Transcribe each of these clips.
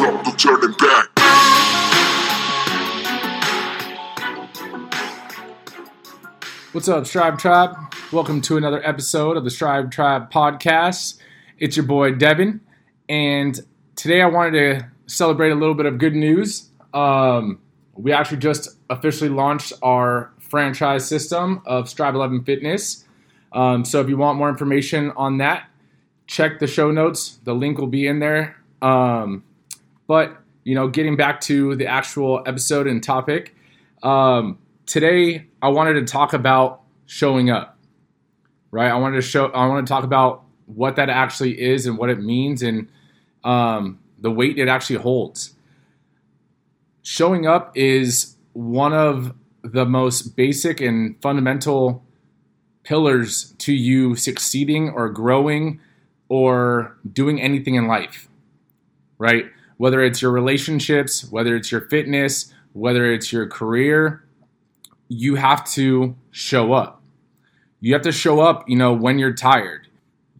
no turning back. What's up, Strive Tribe? Welcome to another episode of the Strive Tribe podcast. It's your boy Devan, and today I wanted to celebrate a little bit of good news. Um, we actually just officially launched our franchise system of Strive 11 Fitness. Um, so if you want more information on that, check the show notes. The link will be in there. Um, but you know, getting back to the actual episode and topic, um, today I wanted to talk about showing up. Right, I wanted to show. I want to talk about what that actually is and what it means and um, the weight it actually holds. Showing up is one of the most basic and fundamental pillars to you succeeding or growing or doing anything in life, right? Whether it's your relationships, whether it's your fitness, whether it's your career, you have to show up. You have to show up, you know, when you're tired.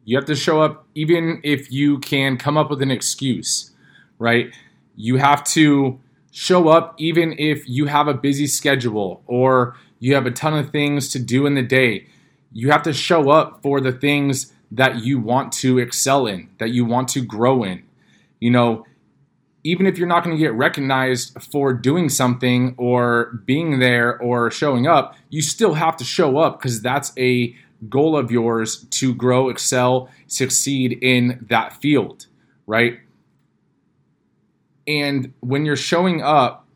You have to show up even if you can come up with an excuse, right? You have to show up even if you have a busy schedule or you have a ton of things to do in the day. You have to show up for the things that you want to excel in, that you want to grow in. You know, even if you're not going to get recognized for doing something or being there or showing up, you still have to show up because that's a goal of yours to grow, excel, succeed in that field, right? And when you're showing up,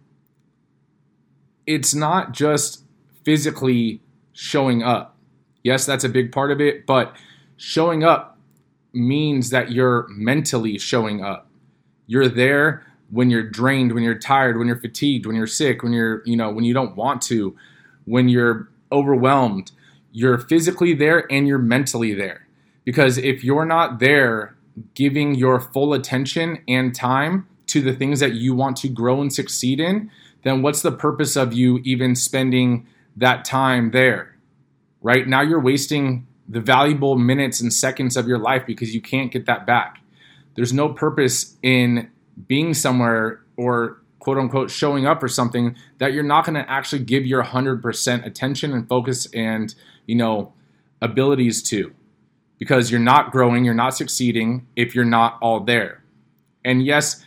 it's not just physically showing up. Yes, that's a big part of it, but showing up means that you're mentally showing up. You're there when you're drained, when you're tired, when you're fatigued, when you're sick, when you're, you know, when you don't want to, when you're overwhelmed. You're physically there and you're mentally there. Because if you're not there giving your full attention and time to the things that you want to grow and succeed in, then what's the purpose of you even spending that time there? Right now, you're wasting the valuable minutes and seconds of your life because you can't get that back. There's no purpose in being somewhere or quote unquote showing up for something that you're not going to actually give your 100% attention and focus and, you know, abilities to because you're not growing, you're not succeeding if you're not all there. And yes,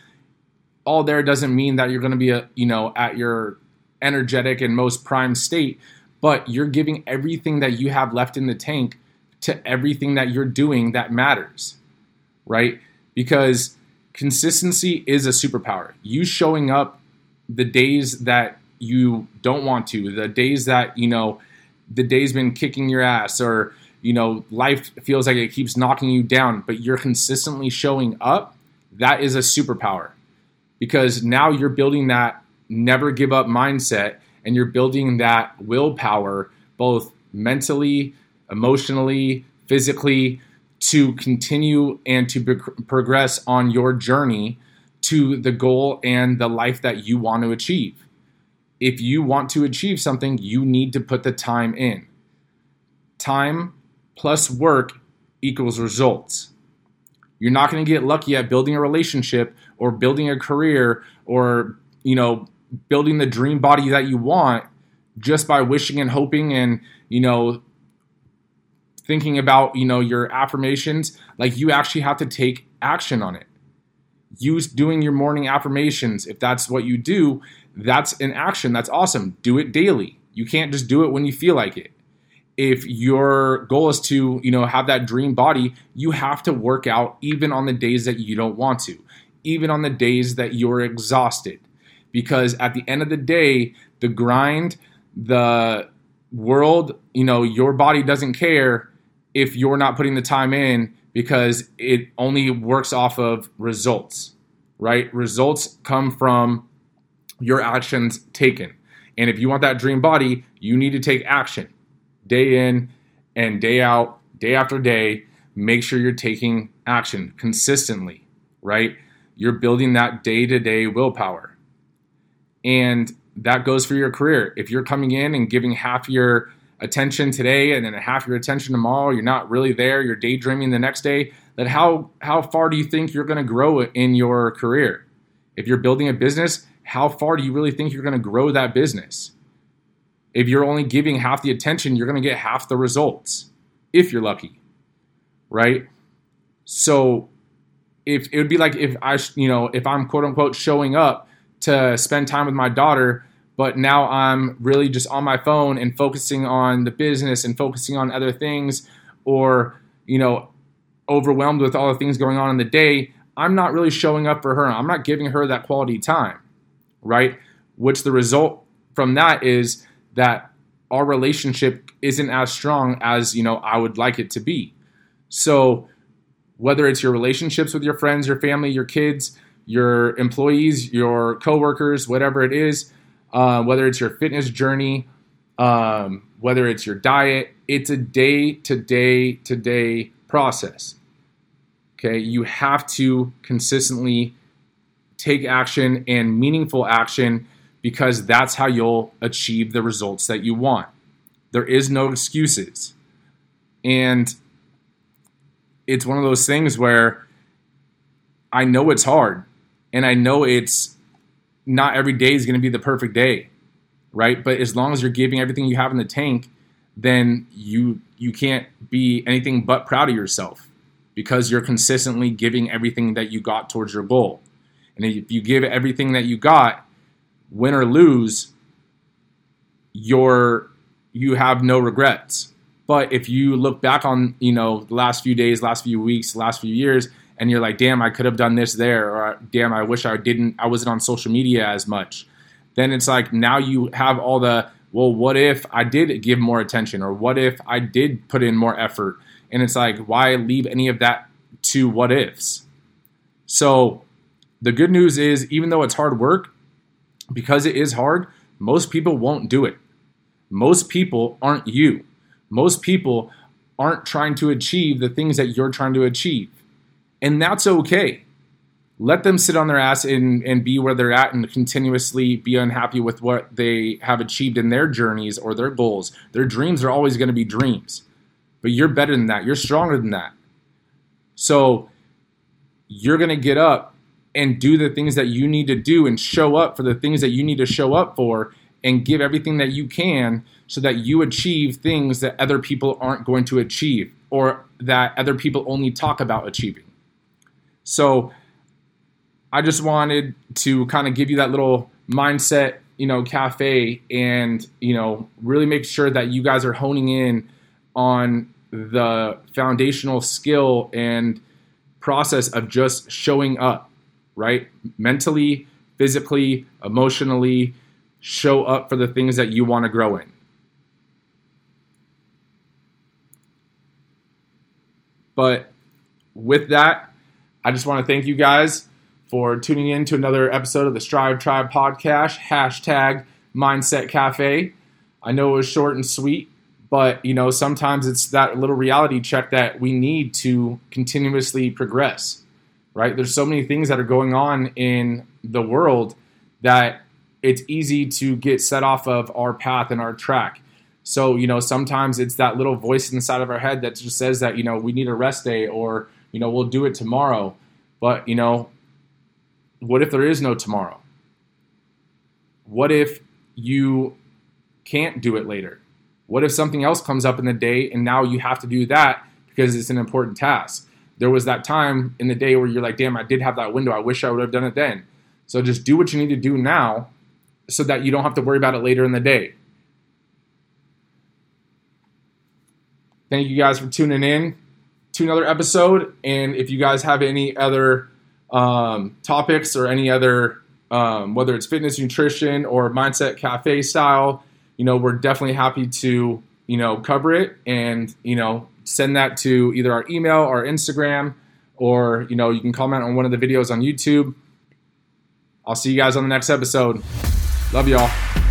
all there doesn't mean that you're going to be a, you know, at your energetic and most prime state, but you're giving everything that you have left in the tank to everything that you're doing that matters, right? Because consistency is a superpower. You showing up the days that you don't want to, the days that, you know, the day's been kicking your ass or, you know, life feels like it keeps knocking you down, but you're consistently showing up, that is a superpower. Because now you're building that never give up mindset and you're building that willpower both mentally, emotionally, physically to continue and to progress on your journey to the goal and the life that you want to achieve. If you want to achieve something, you need to put the time in. Time plus work equals results. You're not going to get lucky at building a relationship or building a career or, you know, building the dream body that you want just by wishing and hoping and, you know, thinking about you know your affirmations like you actually have to take action on it. Use doing your morning affirmations if that's what you do that's an action. That's awesome. Do it daily. You can't just do it when you feel like it. If your goal is to you know have that dream body you have to work out even on the days that you don't want to even on the days that you're exhausted. Because at the end of the day the grind the world you know your body doesn't care if you're not putting the time in because it only works off of results, right? Results come from your actions taken. And if you want that dream body, you need to take action day in and day out, day after day. Make sure you're taking action consistently, right? You're building that day to day willpower. And that goes for your career. If you're coming in and giving half your attention today and then half your attention tomorrow, you're not really there, you're daydreaming the next day, then how how far do you think you're going to grow in your career? If you're building a business, how far do you really think you're going to grow that business? If you're only giving half the attention, you're going to get half the results if you're lucky, right? So if it would be like if I, you know, if I'm quote unquote showing up to spend time with my daughter, but now I'm really just on my phone and focusing on the business and focusing on other things or, you know, overwhelmed with all the things going on in the day, I'm not really showing up for her. I'm not giving her that quality time, right? Which the result from that is that our relationship isn't as strong as, you know, I would like it to be. So, whether it's your relationships with your friends, your family, your kids, your employees, your coworkers, whatever it is, uh, whether it's your fitness journey, um, whether it's your diet, it's a day to day to day process. Okay, you have to consistently take action and meaningful action because that's how you'll achieve the results that you want. There is no excuses. And it's one of those things where I know it's hard and I know it's not every day is going to be the perfect day, right? But as long as you're giving everything you have in the tank, then you you can't be anything but proud of yourself because you're consistently giving everything that you got towards your goal. And if you give everything that you got, win or lose, you're you have no regrets. But if you look back on, you know, the last few days, last few weeks, last few years, and you're like, damn, I could have done this there, or damn, I wish I didn't, I wasn't on social media as much, then it's like now you have all the, well, what if I did give more attention, or what if I did put in more effort? And it's like, why leave any of that to what ifs? So the good news is, even though it's hard work, because it is hard, most people won't do it. Most people aren't you. Most people aren't trying to achieve the things that you're trying to achieve. And that's okay. Let them sit on their ass and, and be where they're at and continuously be unhappy with what they have achieved in their journeys or their goals. Their dreams are always going to be dreams. But you're better than that. You're stronger than that. So you're going to get up and do the things that you need to do and show up for the things that you need to show up for and give everything that you can so that you achieve things that other people aren't going to achieve or that other people only talk about achieving. So I just wanted to kind of give you that little mindset, you know, cafe and, you know, really make sure that you guys are honing in on the foundational skill and process of just showing up, right? Mentally, physically, emotionally, show up for the things that you want to grow in. But with that, I just want to thank you guys for tuning in to another episode of the Strive Tribe podcast, hashtag Mindset Cafe. I know it was short and sweet, but you know, sometimes it's that little reality check that we need to continuously progress. Right? There's so many things that are going on in the world that it's easy to get set off of our path and our track. So, you know, sometimes it's that little voice inside of our head that just says that, you know, we need a rest day or, you know, we'll do it tomorrow. But, you know, what if there is no tomorrow? What if you can't do it later? What if something else comes up in the day and now you have to do that because it's an important task? There was that time in the day where you're like, damn, I did have that window. I wish I would have done it then. So just do what you need to do now so that you don't have to worry about it later in the day. Thank you guys for tuning in to another episode. And if you guys have any other um, topics or any other, um, whether it's fitness, nutrition, or mindset cafe style, you know, we're definitely happy to, you know, cover it and, you know, send that to either our email or Instagram, or, you know, you can comment on one of the videos on YouTube. I'll see you guys on the next episode. Love y'all.